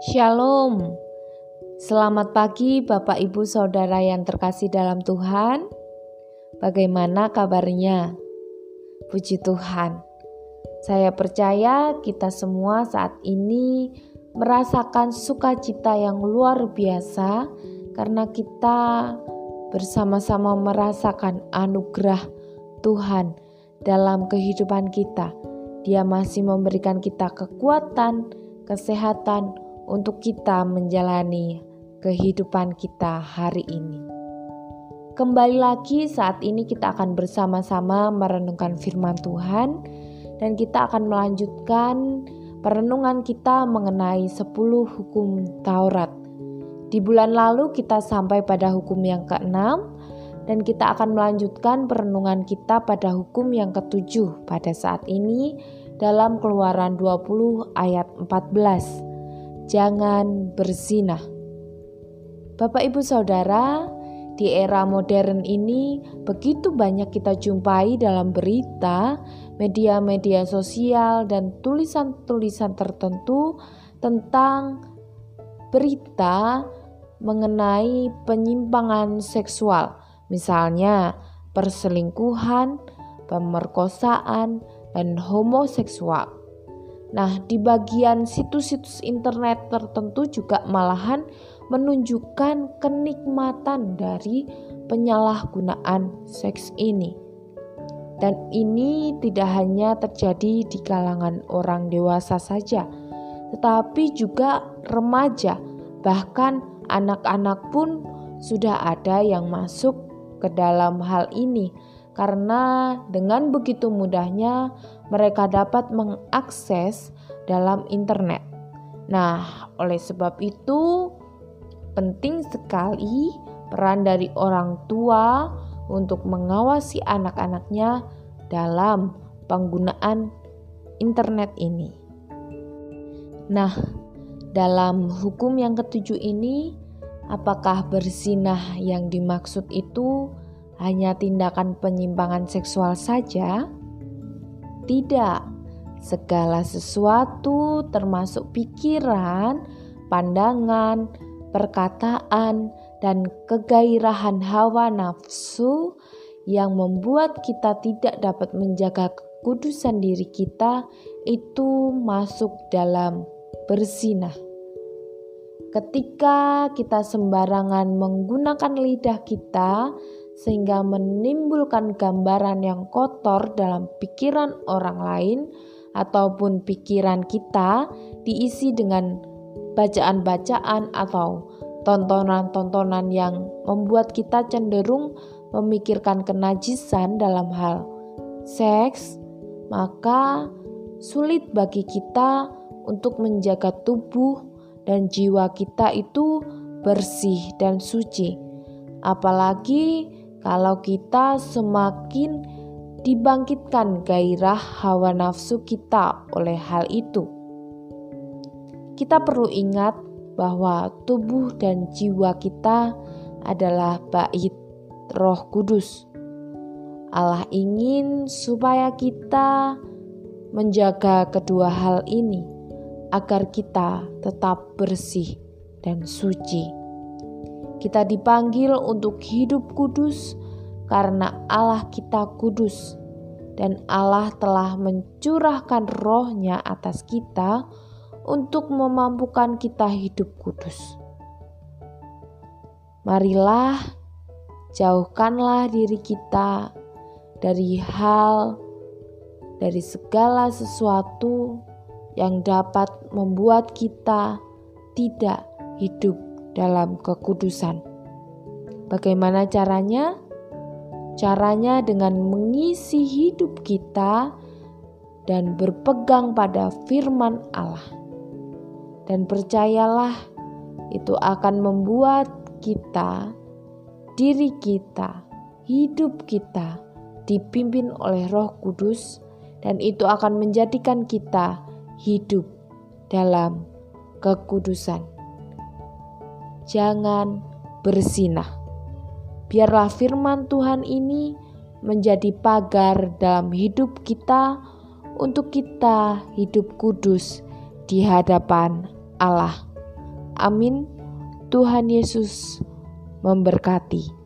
Shalom. Selamat pagi Bapak Ibu Saudara yang terkasih dalam Tuhan. Bagaimana kabarnya? Puji Tuhan. Saya percaya kita semua saat ini merasakan sukacita yang luar biasa karena kita bersama-sama merasakan anugerah Tuhan dalam kehidupan kita. Dia masih memberikan kita kekuatan, kesehatan, untuk kita menjalani kehidupan kita hari ini. Kembali lagi saat ini kita akan bersama-sama merenungkan firman Tuhan dan kita akan melanjutkan perenungan kita mengenai 10 hukum Taurat. Di bulan lalu kita sampai pada hukum yang keenam dan kita akan melanjutkan perenungan kita pada hukum yang ketujuh pada saat ini dalam Keluaran 20 ayat 14 jangan berzinah. Bapak, ibu, saudara, di era modern ini begitu banyak kita jumpai dalam berita, media-media sosial, dan tulisan-tulisan tertentu tentang berita mengenai penyimpangan seksual, misalnya perselingkuhan, pemerkosaan, dan homoseksual. Nah, di bagian situs-situs internet tertentu juga malahan menunjukkan kenikmatan dari penyalahgunaan seks ini. Dan ini tidak hanya terjadi di kalangan orang dewasa saja, tetapi juga remaja, bahkan anak-anak pun sudah ada yang masuk ke dalam hal ini karena dengan begitu mudahnya mereka dapat mengakses dalam internet. Nah, oleh sebab itu penting sekali peran dari orang tua untuk mengawasi anak-anaknya dalam penggunaan internet ini. Nah, dalam hukum yang ketujuh ini, apakah bersinah yang dimaksud itu hanya tindakan penyimpangan seksual saja? Tidak, segala sesuatu, termasuk pikiran, pandangan, perkataan, dan kegairahan hawa nafsu yang membuat kita tidak dapat menjaga kekudusan diri kita, itu masuk dalam bersinah. Ketika kita sembarangan menggunakan lidah kita sehingga menimbulkan gambaran yang kotor dalam pikiran orang lain ataupun pikiran kita diisi dengan bacaan-bacaan atau tontonan-tontonan yang membuat kita cenderung memikirkan kenajisan dalam hal seks, maka sulit bagi kita untuk menjaga tubuh dan jiwa kita itu bersih dan suci. Apalagi kalau kita semakin dibangkitkan gairah hawa nafsu kita oleh hal itu. Kita perlu ingat bahwa tubuh dan jiwa kita adalah bait Roh Kudus. Allah ingin supaya kita menjaga kedua hal ini agar kita tetap bersih dan suci. Kita dipanggil untuk hidup kudus karena Allah kita kudus dan Allah telah mencurahkan rohnya atas kita untuk memampukan kita hidup kudus. Marilah jauhkanlah diri kita dari hal dari segala sesuatu yang dapat membuat kita tidak hidup dalam kekudusan. Bagaimana caranya? Caranya dengan mengisi hidup kita dan berpegang pada firman Allah. Dan percayalah, itu akan membuat kita, diri kita, hidup kita dipimpin oleh Roh Kudus, dan itu akan menjadikan kita hidup dalam kekudusan jangan bersinah. Biarlah firman Tuhan ini menjadi pagar dalam hidup kita untuk kita hidup kudus di hadapan Allah. Amin. Tuhan Yesus memberkati.